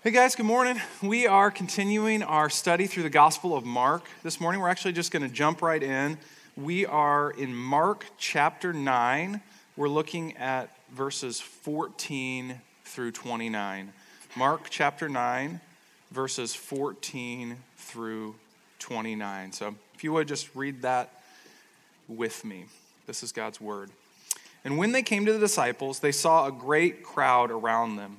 Hey guys, good morning. We are continuing our study through the Gospel of Mark. This morning we're actually just going to jump right in. We are in Mark chapter 9. We're looking at verses 14 through 29. Mark chapter 9, verses 14 through 29. So if you would just read that with me. This is God's word. And when they came to the disciples, they saw a great crowd around them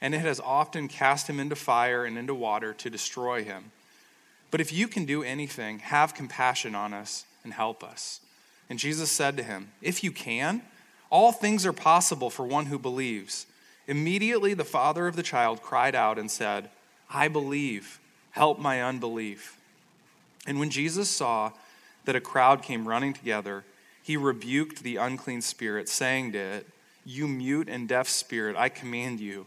and it has often cast him into fire and into water to destroy him. But if you can do anything, have compassion on us and help us. And Jesus said to him, If you can, all things are possible for one who believes. Immediately the father of the child cried out and said, I believe, help my unbelief. And when Jesus saw that a crowd came running together, he rebuked the unclean spirit, saying to it, You mute and deaf spirit, I command you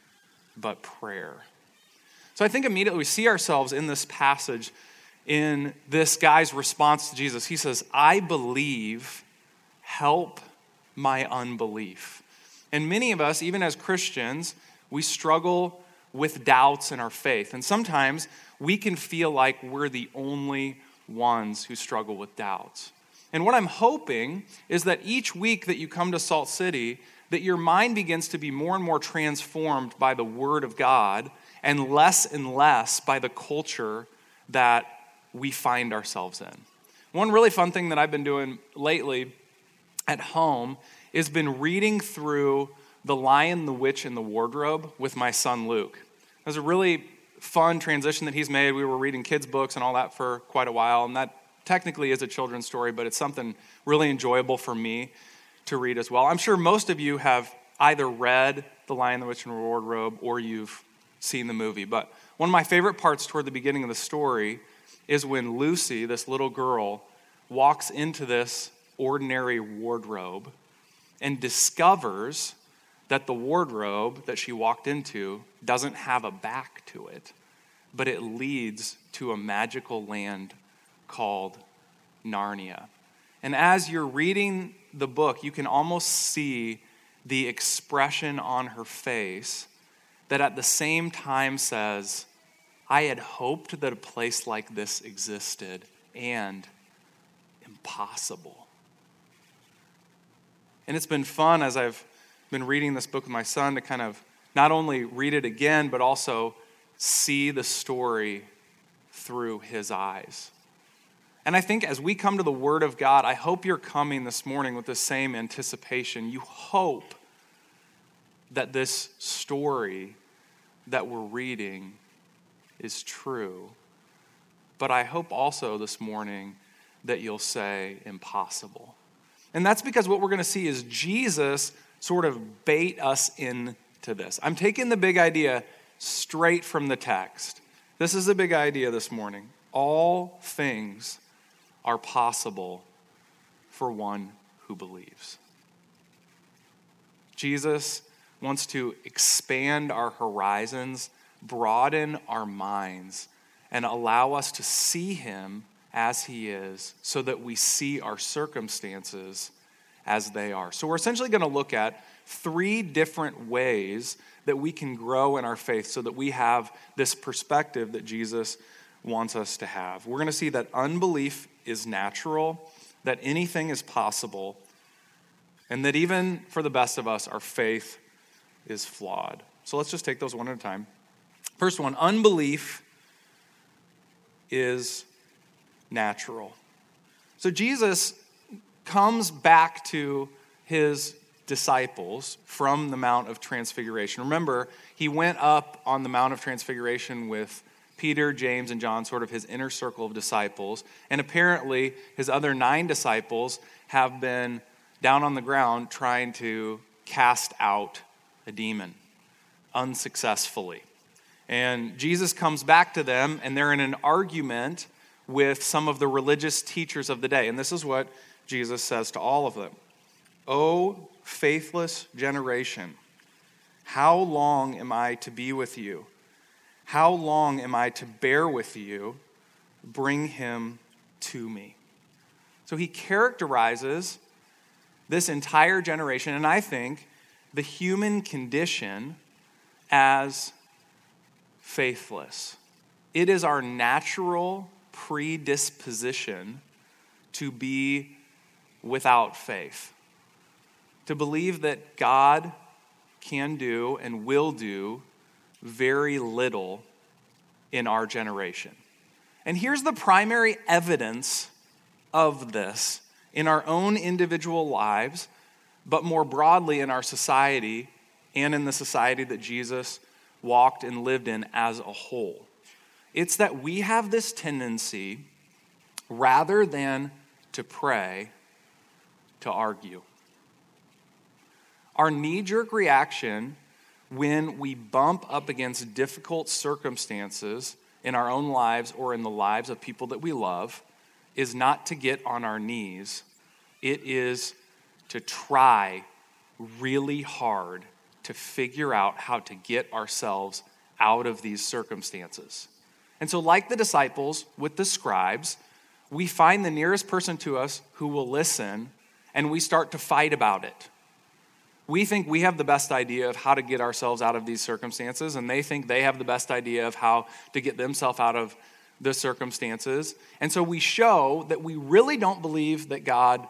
but prayer. So I think immediately we see ourselves in this passage in this guy's response to Jesus. He says, I believe, help my unbelief. And many of us, even as Christians, we struggle with doubts in our faith. And sometimes we can feel like we're the only ones who struggle with doubts. And what I'm hoping is that each week that you come to Salt City, that your mind begins to be more and more transformed by the Word of God and less and less by the culture that we find ourselves in. One really fun thing that I've been doing lately at home is been reading through The Lion, the Witch, and the Wardrobe with my son Luke. It was a really fun transition that he's made. We were reading kids' books and all that for quite a while, and that technically is a children's story, but it's something really enjoyable for me to read as well. I'm sure most of you have either read The Lion, the Witch, and the Wardrobe or you've seen the movie. But one of my favorite parts toward the beginning of the story is when Lucy, this little girl, walks into this ordinary wardrobe and discovers that the wardrobe that she walked into doesn't have a back to it, but it leads to a magical land called Narnia. And as you're reading the book, you can almost see the expression on her face that at the same time says, I had hoped that a place like this existed and impossible. And it's been fun as I've been reading this book with my son to kind of not only read it again, but also see the story through his eyes. And I think as we come to the Word of God, I hope you're coming this morning with the same anticipation. You hope that this story that we're reading is true. But I hope also this morning that you'll say impossible. And that's because what we're going to see is Jesus sort of bait us into this. I'm taking the big idea straight from the text. This is the big idea this morning. All things are possible for one who believes. Jesus wants to expand our horizons, broaden our minds, and allow us to see him as He is so that we see our circumstances as they are. So, we're essentially going to look at three different ways that we can grow in our faith so that we have this perspective that Jesus wants us to have. We're going to see that unbelief is natural, that anything is possible, and that even for the best of us, our faith is flawed. So let's just take those one at a time. First one unbelief is natural. So Jesus comes back to his disciples from the Mount of Transfiguration. Remember, he went up on the Mount of Transfiguration with Peter, James, and John, sort of his inner circle of disciples. And apparently, his other nine disciples have been down on the ground trying to cast out a demon unsuccessfully. And Jesus comes back to them, and they're in an argument with some of the religious teachers of the day. And this is what Jesus says to all of them O faithless generation, how long am I to be with you? How long am I to bear with you? Bring him to me. So he characterizes this entire generation, and I think the human condition, as faithless. It is our natural predisposition to be without faith, to believe that God can do and will do very little in our generation. And here's the primary evidence of this in our own individual lives, but more broadly in our society and in the society that Jesus walked and lived in as a whole. It's that we have this tendency, rather than to pray, to argue. Our knee jerk reaction when we bump up against difficult circumstances in our own lives or in the lives of people that we love is not to get on our knees, it is to try really hard to figure out how to get ourselves out of these circumstances. And so, like the disciples with the scribes, we find the nearest person to us who will listen and we start to fight about it. We think we have the best idea of how to get ourselves out of these circumstances, and they think they have the best idea of how to get themselves out of the circumstances. And so we show that we really don't believe that God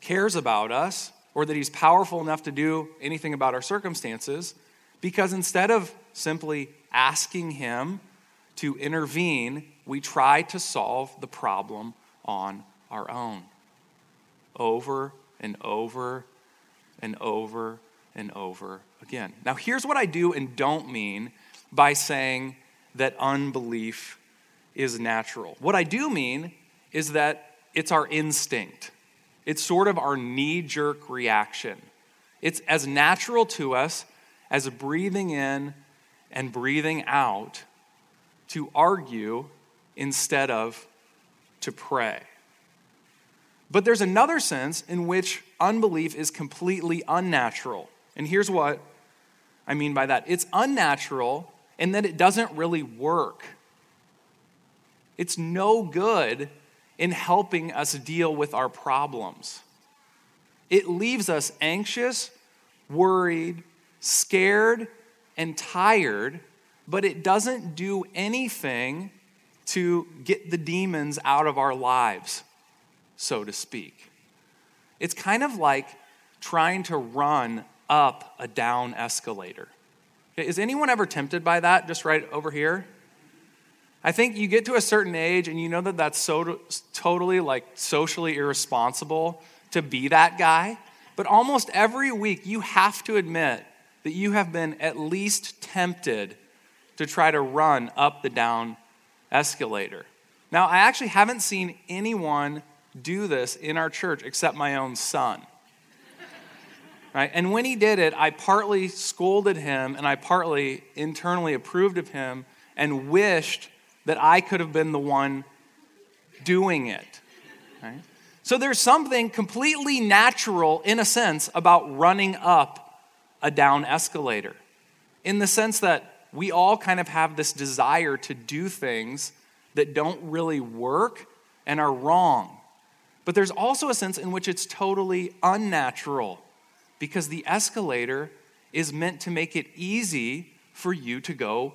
cares about us or that He's powerful enough to do anything about our circumstances because instead of simply asking Him to intervene, we try to solve the problem on our own over and over and over and over again. Now, here's what I do and don't mean by saying that unbelief is natural. What I do mean is that it's our instinct, it's sort of our knee jerk reaction. It's as natural to us as breathing in and breathing out to argue instead of to pray. But there's another sense in which unbelief is completely unnatural. And here's what I mean by that it's unnatural in that it doesn't really work. It's no good in helping us deal with our problems. It leaves us anxious, worried, scared, and tired, but it doesn't do anything to get the demons out of our lives so to speak. It's kind of like trying to run up a down escalator. Is anyone ever tempted by that just right over here? I think you get to a certain age and you know that that's so totally like socially irresponsible to be that guy. But almost every week you have to admit that you have been at least tempted to try to run up the down escalator. Now, I actually haven't seen anyone do this in our church except my own son. Right? And when he did it, I partly scolded him and I partly internally approved of him and wished that I could have been the one doing it. Right? So there's something completely natural, in a sense, about running up a down escalator, in the sense that we all kind of have this desire to do things that don't really work and are wrong. But there's also a sense in which it's totally unnatural because the escalator is meant to make it easy for you to go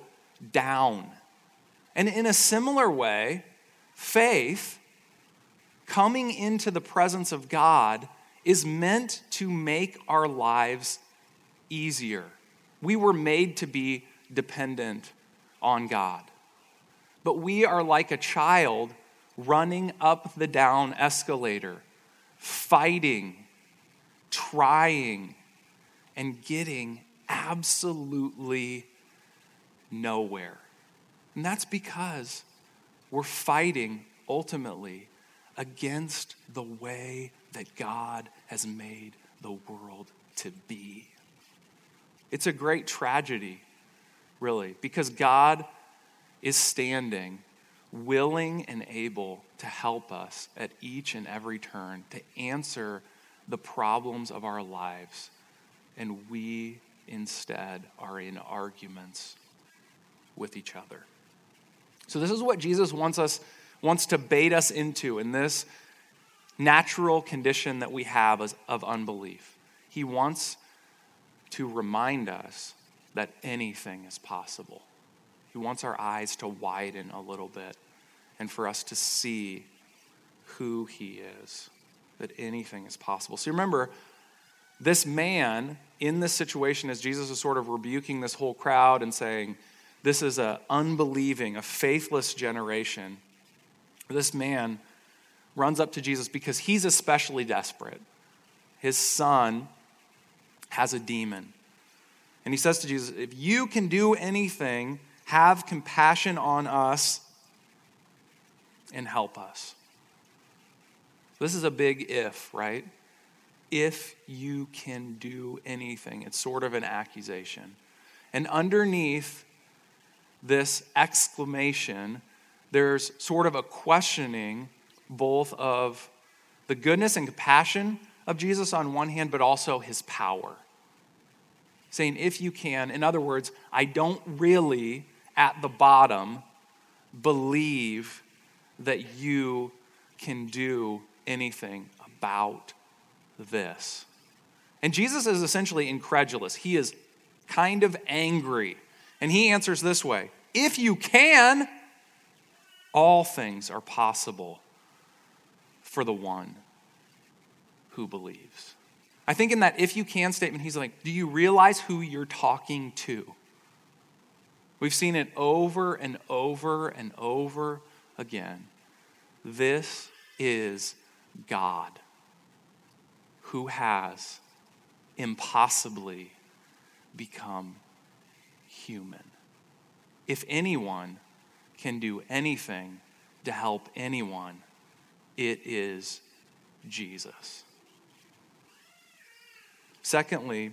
down. And in a similar way, faith, coming into the presence of God, is meant to make our lives easier. We were made to be dependent on God. But we are like a child running up the down escalator, fighting, trying, and getting absolutely nowhere. And that's because we're fighting ultimately against the way that God has made the world to be. It's a great tragedy, really, because God is standing willing and able to help us at each and every turn to answer the problems of our lives. And we instead are in arguments with each other. So this is what Jesus wants us wants to bait us into in this natural condition that we have of unbelief. He wants to remind us that anything is possible. He wants our eyes to widen a little bit and for us to see who He is, that anything is possible. So remember, this man in this situation, as Jesus is sort of rebuking this whole crowd and saying, This is an unbelieving, a faithless generation, this man runs up to Jesus because he's especially desperate. His son has a demon. And he says to Jesus, If you can do anything, have compassion on us and help us. This is a big if, right? If you can do anything. It's sort of an accusation. And underneath this exclamation, there's sort of a questioning both of the goodness and compassion of Jesus on one hand, but also his power. Saying, if you can, in other words, I don't really at the bottom believe that you can do anything about this. And Jesus is essentially incredulous. He is kind of angry. And he answers this way If you can, all things are possible for the one who believes. I think in that if you can statement, he's like, Do you realize who you're talking to? We've seen it over and over and over again. This is God who has impossibly become human. If anyone can do anything to help anyone, it is Jesus. Secondly,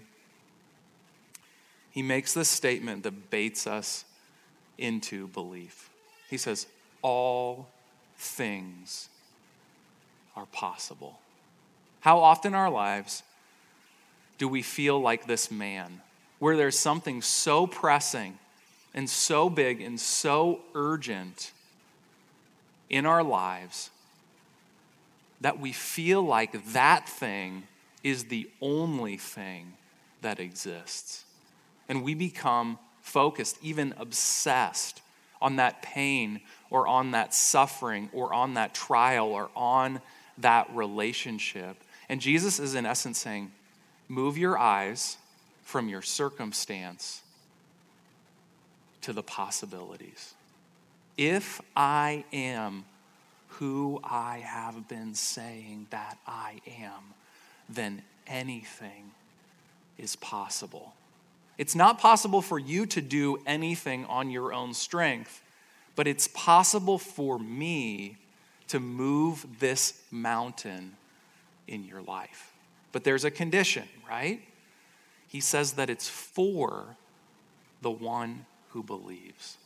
he makes this statement that baits us into belief. He says, All things are possible. How often in our lives do we feel like this man, where there's something so pressing and so big and so urgent in our lives that we feel like that thing is the only thing that exists? And we become focused, even obsessed on that pain or on that suffering or on that trial or on that relationship. And Jesus is, in essence, saying, Move your eyes from your circumstance to the possibilities. If I am who I have been saying that I am, then anything is possible. It's not possible for you to do anything on your own strength, but it's possible for me to move this mountain in your life. But there's a condition, right? He says that it's for the one who believes.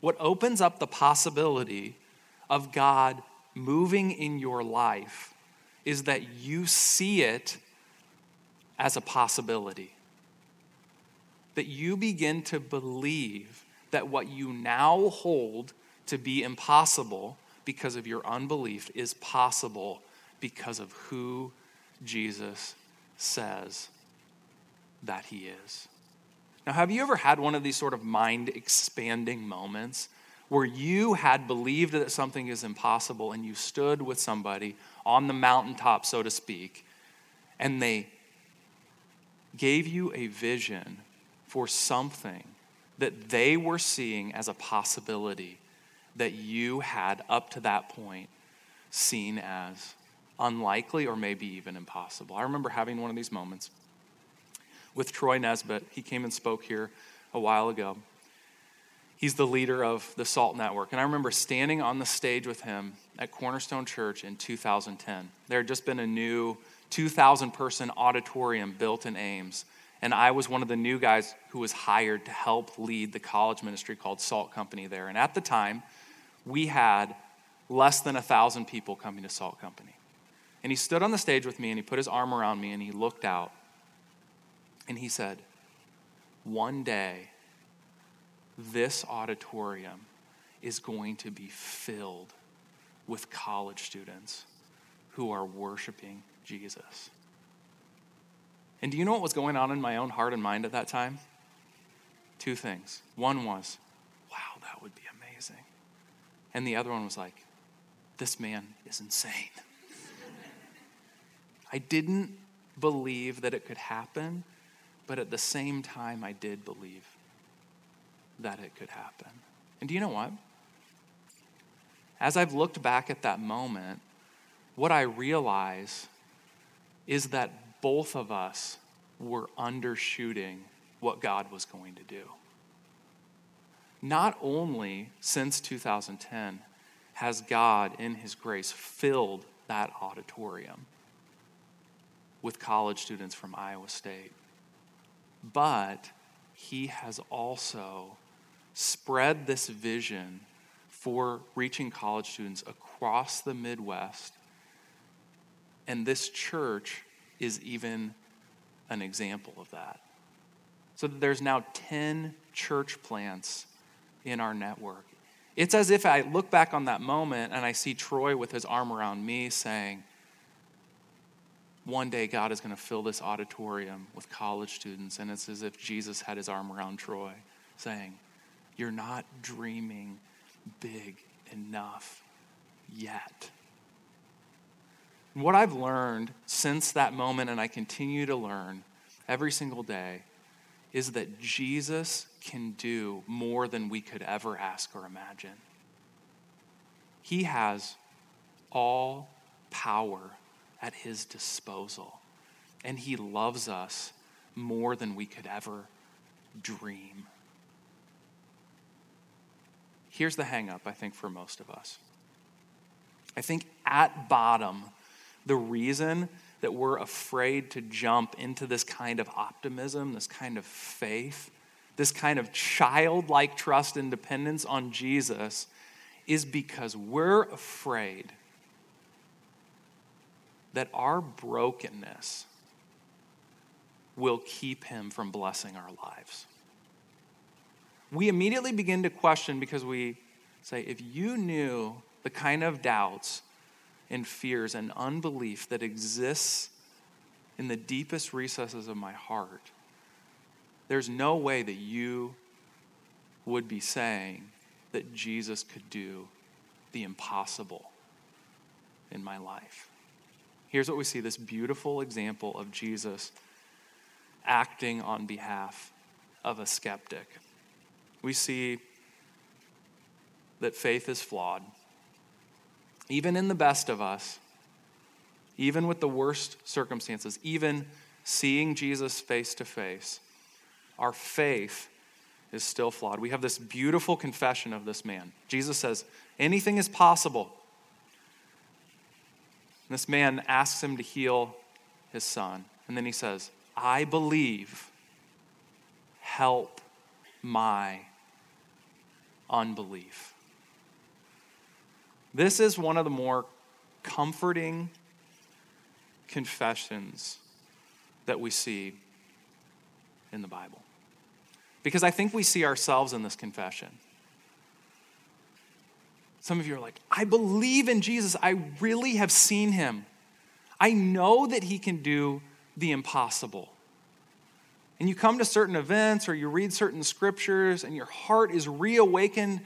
What opens up the possibility of God moving in your life is that you see it as a possibility that you begin to believe that what you now hold to be impossible because of your unbelief is possible because of who Jesus says that he is. Now, have you ever had one of these sort of mind expanding moments where you had believed that something is impossible and you stood with somebody on the mountaintop, so to speak, and they gave you a vision for something that they were seeing as a possibility that you had up to that point seen as unlikely or maybe even impossible. I remember having one of these moments with Troy Nesbitt. He came and spoke here a while ago. He's the leader of the SALT Network. And I remember standing on the stage with him at Cornerstone Church in 2010. There had just been a new 2,000 person auditorium built in Ames. And I was one of the new guys who was hired to help lead the college ministry called Salt Company there. And at the time, we had less than a thousand people coming to Salt Company. And he stood on the stage with me and he put his arm around me and he looked out and he said, One day, this auditorium is going to be filled with college students who are worshiping Jesus. And do you know what was going on in my own heart and mind at that time? Two things. One was, wow, that would be amazing. And the other one was like, this man is insane. I didn't believe that it could happen, but at the same time, I did believe that it could happen. And do you know what? As I've looked back at that moment, what I realize is that both of us were undershooting what God was going to do. Not only since 2010 has God, in His grace, filled that auditorium with college students from Iowa State, but He has also spread this vision for reaching college students across the Midwest. And this church is even an example of that. So there's now 10 church plants in our network. It's as if I look back on that moment and I see Troy with his arm around me saying, one day God is going to fill this auditorium with college students. And it's as if Jesus had his arm around Troy saying, You're not dreaming big enough yet. What I've learned since that moment, and I continue to learn every single day, is that Jesus can do more than we could ever ask or imagine. He has all power at his disposal, and he loves us more than we could ever dream. Here's the hangup, I think, for most of us. I think at bottom, the reason that we're afraid to jump into this kind of optimism, this kind of faith, this kind of childlike trust and dependence on Jesus is because we're afraid that our brokenness will keep him from blessing our lives. We immediately begin to question because we say, if you knew the kind of doubts and fears and unbelief that exists in the deepest recesses of my heart, there's no way that you would be saying that Jesus could do the impossible in my life. Here's what we see this beautiful example of Jesus acting on behalf of a skeptic. We see that faith is flawed even in the best of us, even with the worst circumstances, even seeing Jesus face to face, our faith is still flawed. We have this beautiful confession of this man. Jesus says, Anything is possible. And this man asks him to heal his son. And then he says, I believe, help my unbelief. This is one of the more comforting confessions that we see in the Bible. Because I think we see ourselves in this confession. Some of you are like, I believe in Jesus. I really have seen him. I know that he can do the impossible. And you come to certain events or you read certain scriptures and your heart is reawakened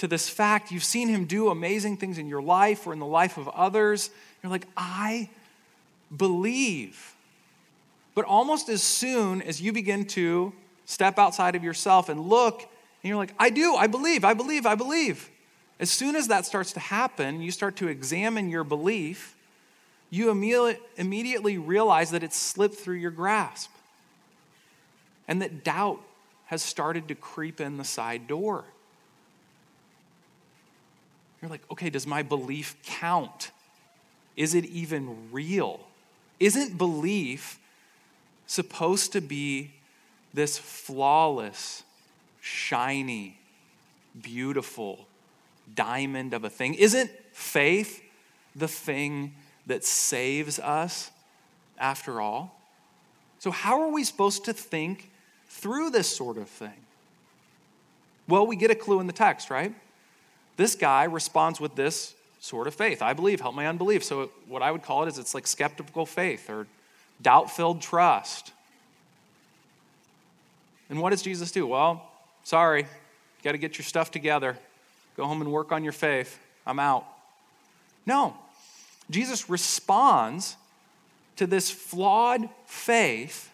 to this fact. You've seen him do amazing things in your life or in the life of others. You're like, I believe. But almost as soon as you begin to step outside of yourself and look, and you're like, I do, I believe, I believe, I believe. As soon as that starts to happen, you start to examine your belief, you immediately realize that it's slipped through your grasp and that doubt has started to creep in the side door. You're like, okay, does my belief count? Is it even real? Isn't belief supposed to be this flawless, shiny, beautiful diamond of a thing? Isn't faith the thing that saves us after all? So, how are we supposed to think through this sort of thing? Well, we get a clue in the text, right? This guy responds with this sort of faith. I believe, help my unbelief. So, what I would call it is it's like skeptical faith or doubt filled trust. And what does Jesus do? Well, sorry, you got to get your stuff together. Go home and work on your faith. I'm out. No. Jesus responds to this flawed faith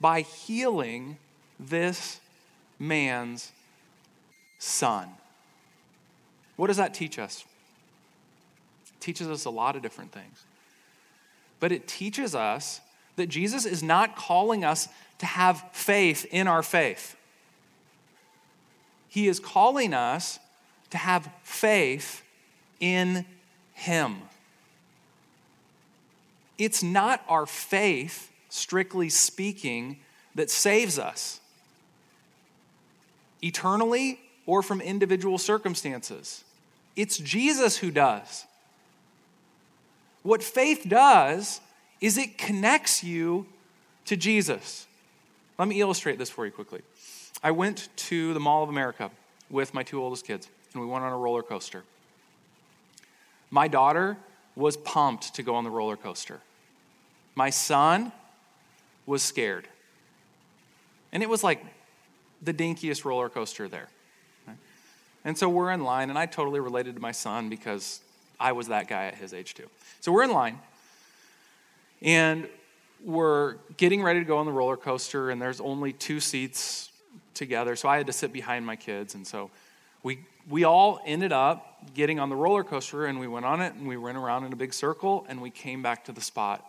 by healing this man's son. What does that teach us? It teaches us a lot of different things. But it teaches us that Jesus is not calling us to have faith in our faith. He is calling us to have faith in Him. It's not our faith, strictly speaking, that saves us eternally or from individual circumstances. It's Jesus who does. What faith does is it connects you to Jesus. Let me illustrate this for you quickly. I went to the Mall of America with my two oldest kids, and we went on a roller coaster. My daughter was pumped to go on the roller coaster. My son was scared. And it was like the dinkiest roller coaster there. And so we're in line, and I totally related to my son because I was that guy at his age too. So we're in line, and we're getting ready to go on the roller coaster, and there's only two seats together. So I had to sit behind my kids. And so we, we all ended up getting on the roller coaster, and we went on it, and we went around in a big circle, and we came back to the spot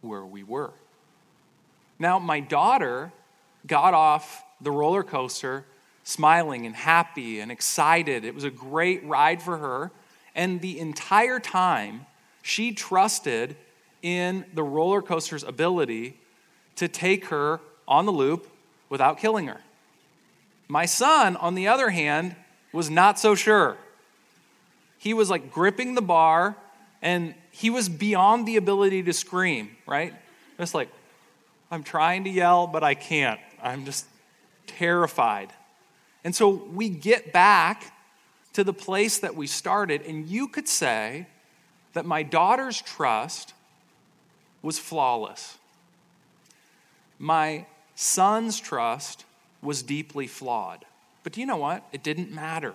where we were. Now, my daughter got off the roller coaster smiling and happy and excited. It was a great ride for her. And the entire time, she trusted in the roller coaster's ability to take her on the loop without killing her. My son, on the other hand, was not so sure. He was like gripping the bar and he was beyond the ability to scream, right? Just like, I'm trying to yell, but I can't. I'm just terrified. And so we get back to the place that we started, and you could say that my daughter's trust was flawless. My son's trust was deeply flawed. But do you know what? It didn't matter.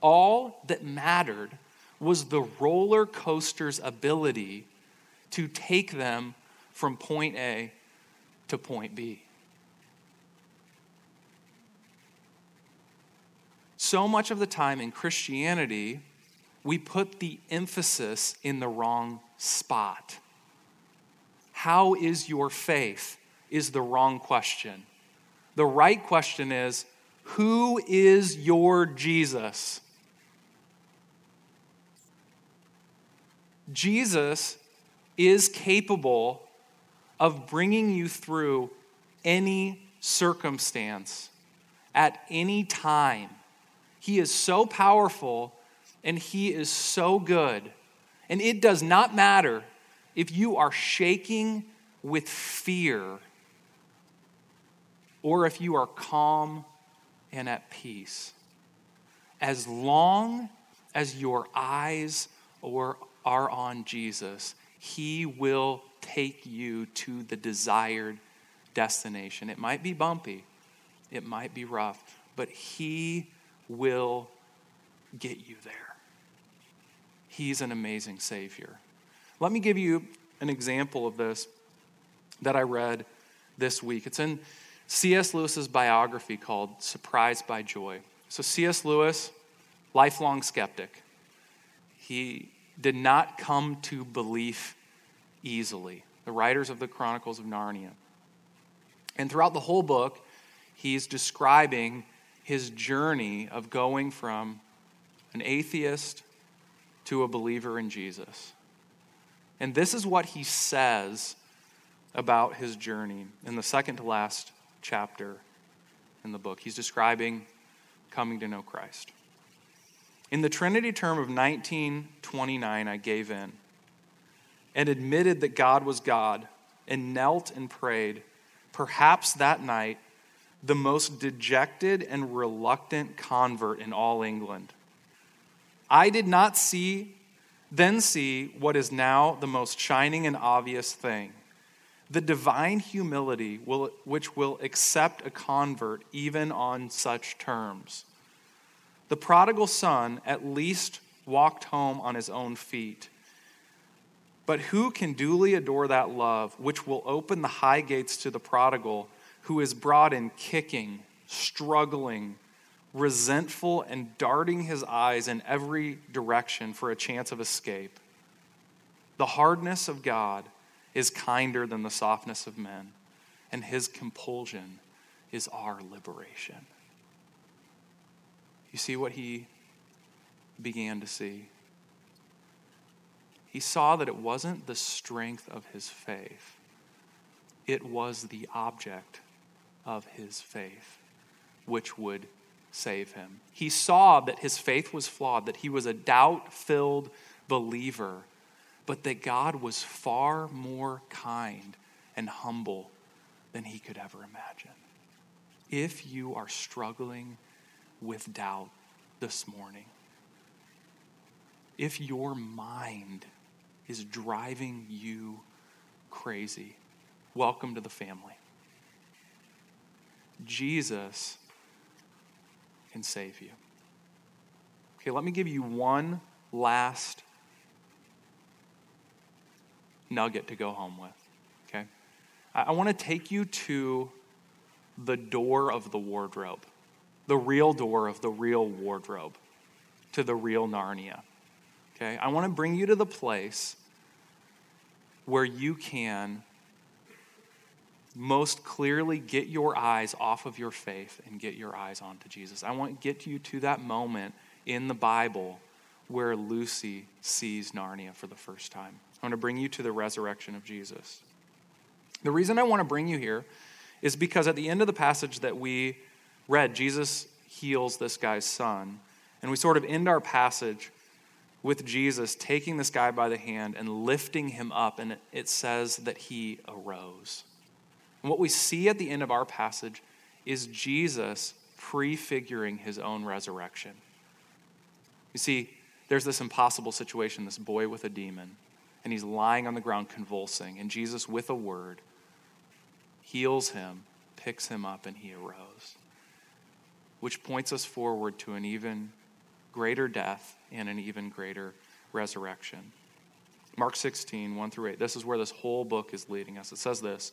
All that mattered was the roller coaster's ability to take them from point A to point B. So much of the time in Christianity, we put the emphasis in the wrong spot. How is your faith? Is the wrong question. The right question is Who is your Jesus? Jesus is capable of bringing you through any circumstance at any time. He is so powerful and he is so good. And it does not matter if you are shaking with fear or if you are calm and at peace. as long as your eyes are on Jesus, He will take you to the desired destination. It might be bumpy, it might be rough, but He will get you there. He's an amazing Savior. Let me give you an example of this that I read this week. It's in C.S. Lewis's biography called Surprised by Joy. So, C.S. Lewis, lifelong skeptic, he did not come to belief easily. The writers of the Chronicles of Narnia. And throughout the whole book, he's describing his journey of going from an atheist to a believer in Jesus. And this is what he says about his journey in the second to last chapter in the book. He's describing coming to know Christ. In the Trinity term of 1929, I gave in and admitted that God was God and knelt and prayed, perhaps that night, the most dejected and reluctant convert in all England. I did not see, then see what is now the most shining and obvious thing the divine humility will, which will accept a convert even on such terms. The prodigal son at least walked home on his own feet. But who can duly adore that love which will open the high gates to the prodigal who is brought in kicking, struggling, resentful, and darting his eyes in every direction for a chance of escape? The hardness of God is kinder than the softness of men, and his compulsion is our liberation. You see what he began to see? He saw that it wasn't the strength of his faith, it was the object of his faith which would save him. He saw that his faith was flawed, that he was a doubt filled believer but that God was far more kind and humble than he could ever imagine. If you are struggling with doubt this morning, if your mind is driving you crazy, welcome to the family. Jesus can save you. Okay, let me give you one last nugget to go home with. Okay? I, I want to take you to the door of the wardrobe, the real door of the real wardrobe, to the real Narnia. Okay? I want to bring you to the place where you can most clearly get your eyes off of your faith and get your eyes onto Jesus. I want to get you to that moment in the Bible where Lucy sees Narnia for the first time. I want to bring you to the resurrection of Jesus. The reason I want to bring you here is because at the end of the passage that we read, Jesus heals this guy's son. And we sort of end our passage with Jesus taking this guy by the hand and lifting him up. And it says that he arose. And what we see at the end of our passage is Jesus prefiguring his own resurrection. You see, there's this impossible situation this boy with a demon and he's lying on the ground convulsing. And Jesus, with a word, heals him, picks him up, and he arose. Which points us forward to an even greater death and an even greater resurrection. Mark 16, 1 through 8. This is where this whole book is leading us. It says this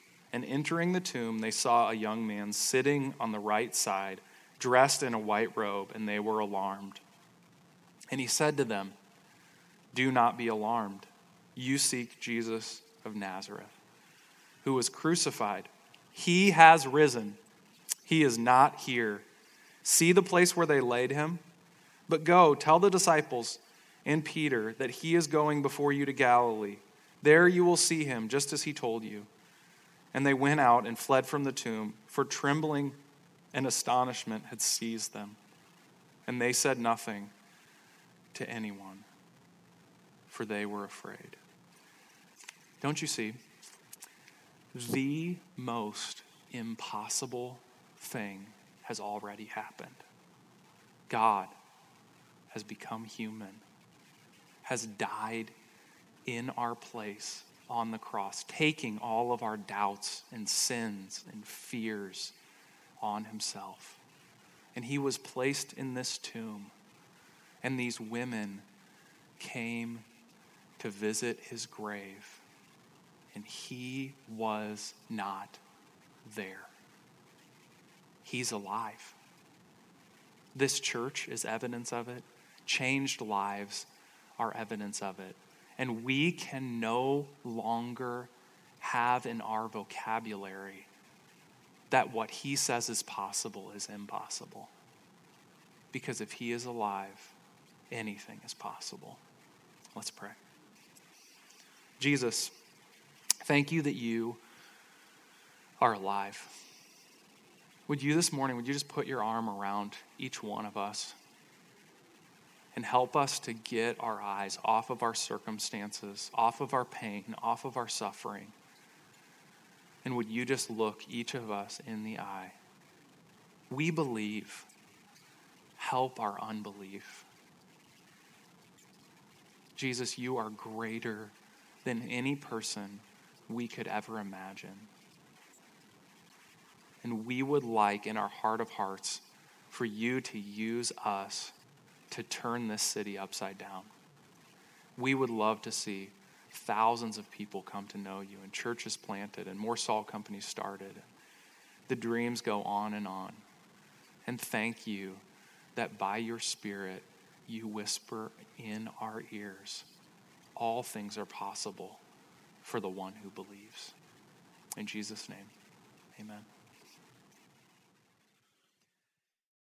And entering the tomb, they saw a young man sitting on the right side, dressed in a white robe, and they were alarmed. And he said to them, Do not be alarmed. You seek Jesus of Nazareth, who was crucified. He has risen. He is not here. See the place where they laid him? But go, tell the disciples, and Peter that he is going before you to Galilee. There you will see him, just as he told you. And they went out and fled from the tomb, for trembling and astonishment had seized them. And they said nothing to anyone, for they were afraid. Don't you see? The most impossible thing has already happened. God has become human, has died in our place on the cross, taking all of our doubts and sins and fears on himself. And he was placed in this tomb, and these women came to visit his grave, and he was not there. He's alive. This church is evidence of it. Changed lives are evidence of it. And we can no longer have in our vocabulary that what he says is possible is impossible. Because if he is alive, anything is possible. Let's pray. Jesus, thank you that you are alive. Would you this morning, would you just put your arm around each one of us and help us to get our eyes off of our circumstances, off of our pain, off of our suffering? And would you just look each of us in the eye? We believe. Help our unbelief. Jesus, you are greater than any person we could ever imagine. And we would like, in our heart of hearts, for you to use us to turn this city upside down. We would love to see thousands of people come to know you and churches planted and more salt companies started. The dreams go on and on. And thank you that by your Spirit, you whisper in our ears all things are possible for the one who believes. In Jesus' name, amen.